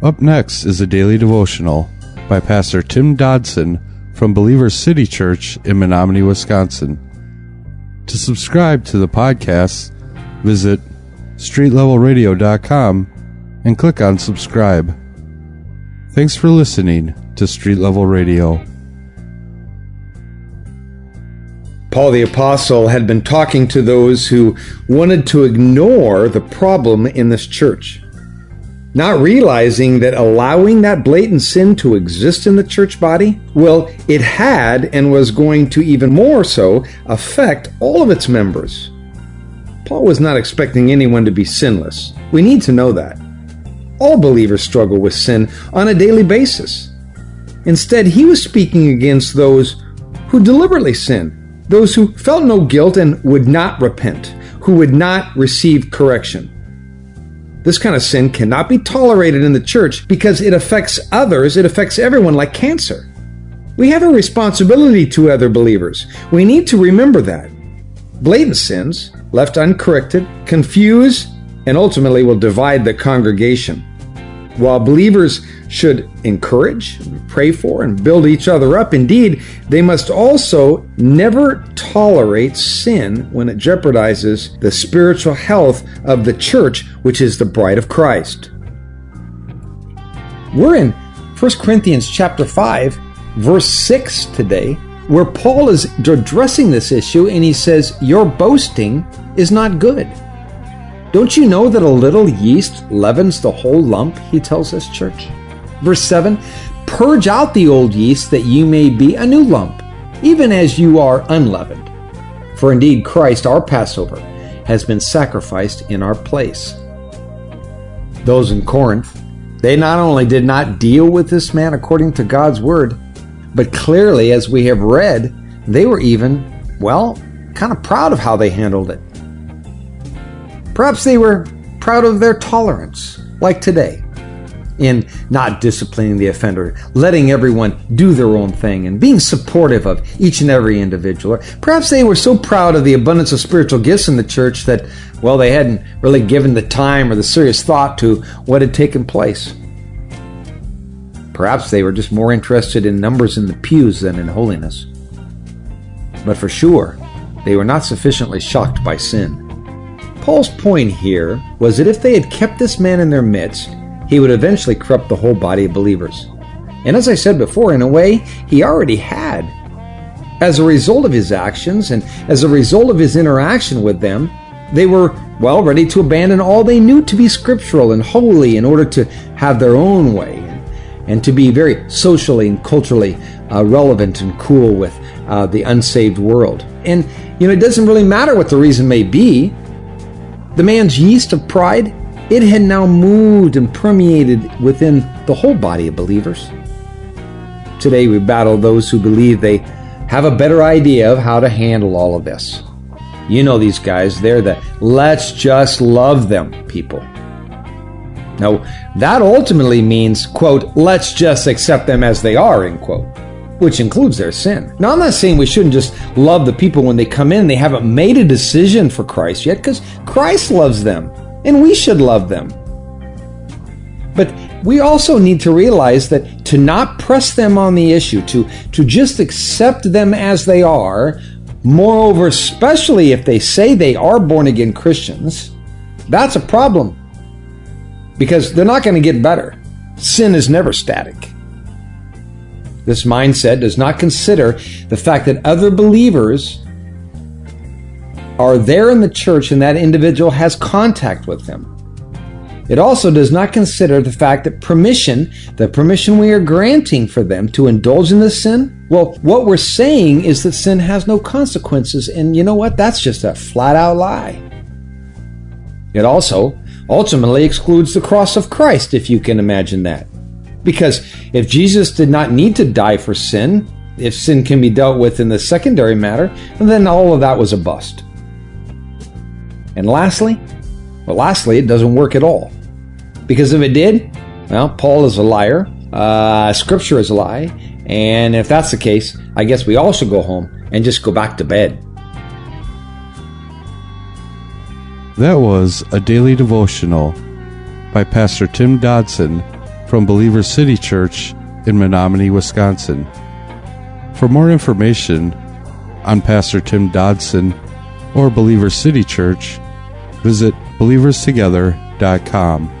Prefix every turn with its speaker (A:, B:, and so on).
A: Up next is a daily devotional by Pastor Tim Dodson from Believer City Church in Menominee, Wisconsin. To subscribe to the podcast, visit streetlevelradio.com and click on subscribe. Thanks for listening to Street Level Radio.
B: Paul the Apostle had been talking to those who wanted to ignore the problem in this church not realizing that allowing that blatant sin to exist in the church body, well, it had and was going to even more so affect all of its members. Paul was not expecting anyone to be sinless. We need to know that. All believers struggle with sin on a daily basis. Instead, he was speaking against those who deliberately sin, those who felt no guilt and would not repent, who would not receive correction. This kind of sin cannot be tolerated in the church because it affects others, it affects everyone like cancer. We have a responsibility to other believers. We need to remember that. Blatant sins, left uncorrected, confuse and ultimately will divide the congregation. While believers should encourage, pray for, and build each other up, indeed, they must also never tolerate sin when it jeopardizes the spiritual health of the church, which is the bride of Christ. We're in 1 Corinthians chapter 5, verse 6 today, where Paul is addressing this issue and he says, Your boasting is not good. Don't you know that a little yeast leavens the whole lump? He tells us, church. Verse 7 Purge out the old yeast that you may be a new lump, even as you are unleavened. For indeed Christ, our Passover, has been sacrificed in our place. Those in Corinth, they not only did not deal with this man according to God's word, but clearly, as we have read, they were even, well, kind of proud of how they handled it. Perhaps they were proud of their tolerance, like today, in not disciplining the offender, letting everyone do their own thing, and being supportive of each and every individual. Or perhaps they were so proud of the abundance of spiritual gifts in the church that, well, they hadn't really given the time or the serious thought to what had taken place. Perhaps they were just more interested in numbers in the pews than in holiness. But for sure, they were not sufficiently shocked by sin. Paul's point here was that if they had kept this man in their midst, he would eventually corrupt the whole body of believers. And as I said before, in a way, he already had. As a result of his actions and as a result of his interaction with them, they were, well, ready to abandon all they knew to be scriptural and holy in order to have their own way and, to be very socially and culturally uh, relevant and cool with uh, the unsaved world. And, you know, it doesn't really matter what the reason may be. The man's yeast of pride, it had now moved and permeated within the whole body of believers. Today we battle those who believe they have a better idea of how to handle all of this. You know these guys, they're the let's just love them people. Now, that ultimately means, quote, let's just accept them as they are, end quote which includes their sin. Now, I'm not saying we shouldn't just love the people when they come in, they haven't made a decision for Christ yet, because Christ loves them, and we should love them. But we also need to realize that to not press them on the issue, to, to just accept them as they are, moreover, especially if they say they are born again Christians, that's a problem. Because they're not going to get better. Sin is never static. This mindset does not consider the fact that other believers are there in the church and that individual has contact with them. It also does not consider the fact that permission, the permission we are granting for them to indulge in this sin, well, what we're saying is that sin has no consequences. And you know what? That's just a flat out lie. It also ultimately excludes the cross of Christ, if you can imagine that. Because if Jesus did not need to die for sin, if sin can be dealt with in the secondary matter, then all of that was a bust. And lastly, well, lastly, it doesn't work at all. Because if it did, well, Paul is a liar, uh, Scripture is a lie, and if that's the case, I guess we all should go home and just go back to bed.
A: That was a daily devotional by Pastor Tim Dodson from Believer City Church in Menominee, Wisconsin. For more information on Pastor Tim Dodson or Believer City Church, visit believerstogether.com.